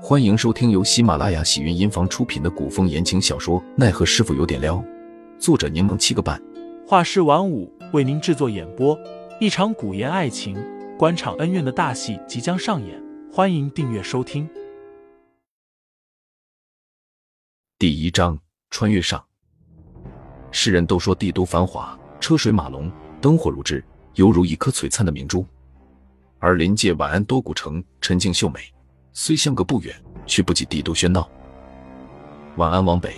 欢迎收听由喜马拉雅喜云音房出品的古风言情小说《奈何师傅有点撩》，作者柠檬七个半，画师晚舞为您制作演播。一场古言爱情、官场恩怨的大戏即将上演，欢迎订阅收听。第一章：穿越上。世人都说帝都繁华，车水马龙，灯火如织，犹如一颗璀璨的明珠。而临界晚安多古城，沉静秀美。虽相隔不远，却不及帝都喧闹。晚安往北，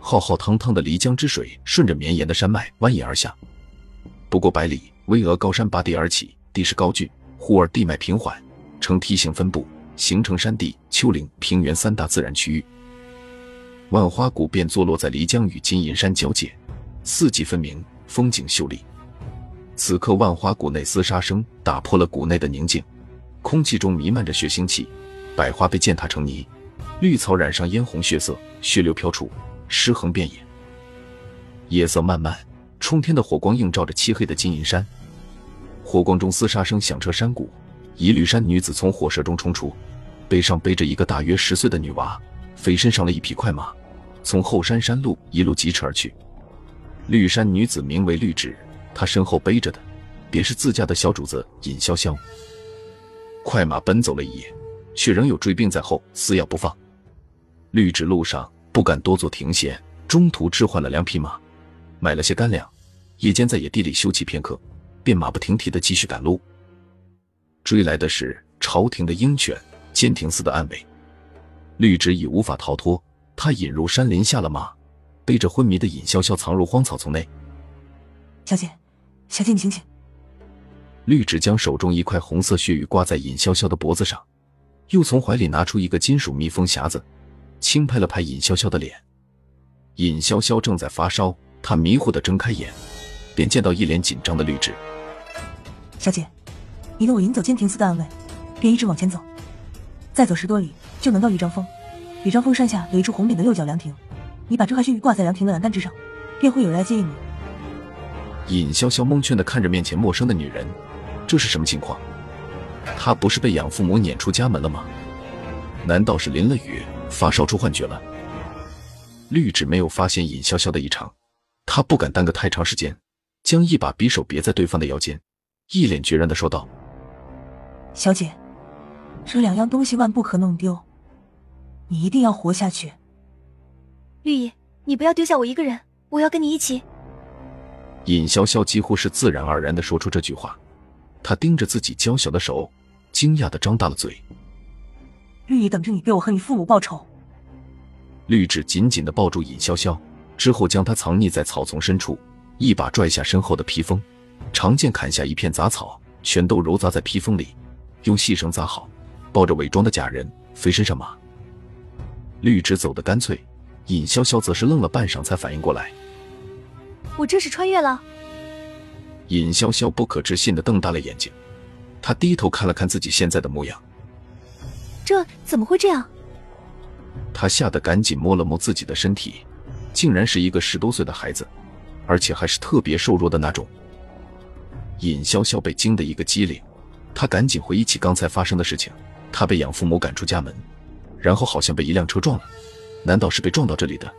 浩浩汤汤的漓江之水顺着绵延的山脉蜿蜒而下。不过百里，巍峨高山拔地而起，地势高峻，忽而地脉平缓，呈梯形分布，形成山地、丘陵、平原三大自然区域。万花谷便坐落在漓江与金银山交界，四季分明，风景秀丽。此刻，万花谷内厮杀声打破了谷内的宁静，空气中弥漫着血腥气。百花被践踏成泥，绿草染上嫣红血色，血流飘出，尸横遍野。夜色漫漫，冲天的火光映照着漆黑的金银山。火光中厮杀声响彻山谷，一绿衫女子从火舌中冲出，背上背着一个大约十岁的女娃，飞身上了一匹快马，从后山山路一路疾驰而去。绿衫女子名为绿芷，她身后背着的，便是自家的小主子尹潇潇。快马奔走了一夜。却仍有追兵在后，撕咬不放。绿植路上不敢多做停歇，中途置换了两匹马，买了些干粮。夜间在野地里休憩片刻，便马不停蹄的继续赶路。追来的是朝廷的鹰犬，监亭司的暗卫。绿植已无法逃脱，他引入山林，下了马，背着昏迷的尹潇潇藏入荒草丛内。小姐，小姐，你醒醒！绿植将手中一块红色血玉挂在尹潇潇的脖子上。又从怀里拿出一个金属密封匣子，轻拍了拍尹潇潇的脸。尹潇潇正在发烧，他迷糊的睁开眼，便见到一脸紧张的绿植。小姐，你跟我引走监庭司的暗卫，便一直往前走，再走十多里就能到玉章峰。玉章峰山下有一处红匾的六角凉亭，你把这块血玉挂在凉亭的栏杆之上，便会有人来接应你。尹潇潇蒙圈的看着面前陌生的女人，这是什么情况？他不是被养父母撵出家门了吗？难道是淋了雨发烧出幻觉了？绿芷没有发现尹潇潇的异常，他不敢耽搁太长时间，将一把匕首别在对方的腰间，一脸决然的说道：“小姐，这两样东西万不可弄丢，你一定要活下去。”绿姨，你不要丢下我一个人，我要跟你一起。尹潇潇几乎是自然而然的说出这句话。她盯着自己娇小的手，惊讶的张大了嘴。绿姨等着你给我和你父母报仇。绿芷紧紧的抱住尹潇潇，之后将她藏匿在草丛深处，一把拽下身后的披风，长剑砍下一片杂草，全都揉杂在披风里，用细绳扎好，抱着伪装的假人飞身上马。绿芷走得干脆，尹潇潇则是愣了半晌才反应过来，我这是穿越了。尹潇潇不可置信的瞪大了眼睛，他低头看了看自己现在的模样，这怎么会这样？他吓得赶紧摸了摸自己的身体，竟然是一个十多岁的孩子，而且还是特别瘦弱的那种。尹潇潇被惊得一个机灵，他赶紧回忆起刚才发生的事情，他被养父母赶出家门，然后好像被一辆车撞了，难道是被撞到这里的？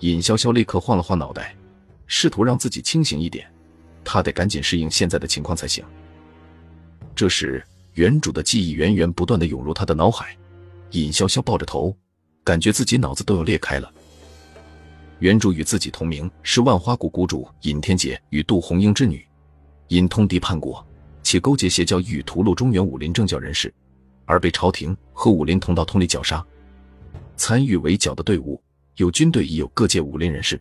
尹潇潇立刻晃了晃脑袋，试图让自己清醒一点。他得赶紧适应现在的情况才行。这时，原主的记忆源源不断的涌入他的脑海。尹潇潇抱着头，感觉自己脑子都要裂开了。原主与自己同名，是万花谷谷主尹天杰与杜红英之女。因通敌叛国，且勾结邪教，欲屠戮中原武林正教人士，而被朝廷和武林同道通力绞杀。参与围剿的队伍有军队，亦有各界武林人士。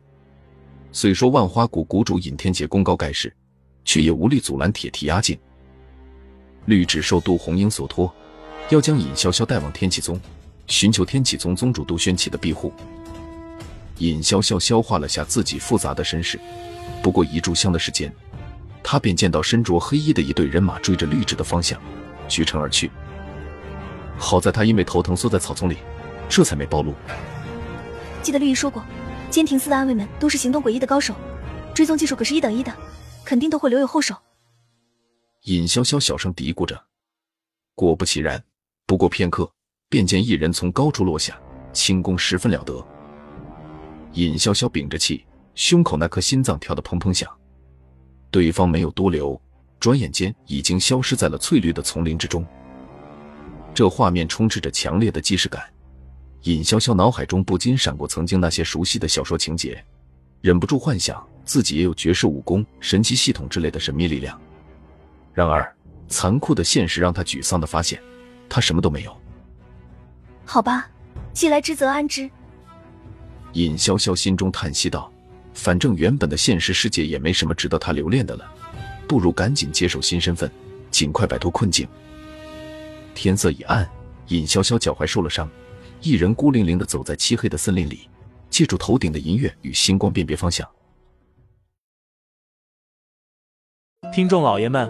虽说万花谷谷主尹天杰功高盖世，却也无力阻拦铁蹄压境。绿植受杜红英所托，要将尹潇潇带往天启宗，寻求天启宗宗主杜宣启的庇护。尹潇潇消化了下自己复杂的身世，不过一炷香的时间，他便见到身着黑衣的一队人马追着绿植的方向绝尘而去。好在他因为头疼缩在草丛里，这才没暴露。记得绿姨说过。监庭司的暗卫们都是行动诡异的高手，追踪技术可是一等一的，肯定都会留有后手。尹潇潇小声嘀咕着。果不其然，不过片刻，便见一人从高处落下，轻功十分了得。尹潇潇屏着气，胸口那颗心脏跳得砰砰响。对方没有多留，转眼间已经消失在了翠绿的丛林之中。这画面充斥着强烈的既视感，尹潇潇脑海中不禁闪过曾经那些熟悉的小说情节，忍不住幻想自己也有绝世武功、神奇系统之类的神秘力量。然而，残酷的现实让他沮丧的发现，他什么都没有。好吧，既来之则安之。尹潇潇心中叹息道：“反正原本的现实世界也没什么值得他留恋的了，不如赶紧接受新身份，尽快摆脱困境。”天色已暗，尹潇潇脚踝受了伤，一人孤零零的走在漆黑的森林里，借助头顶的银月与星光辨别方向。听众老爷们，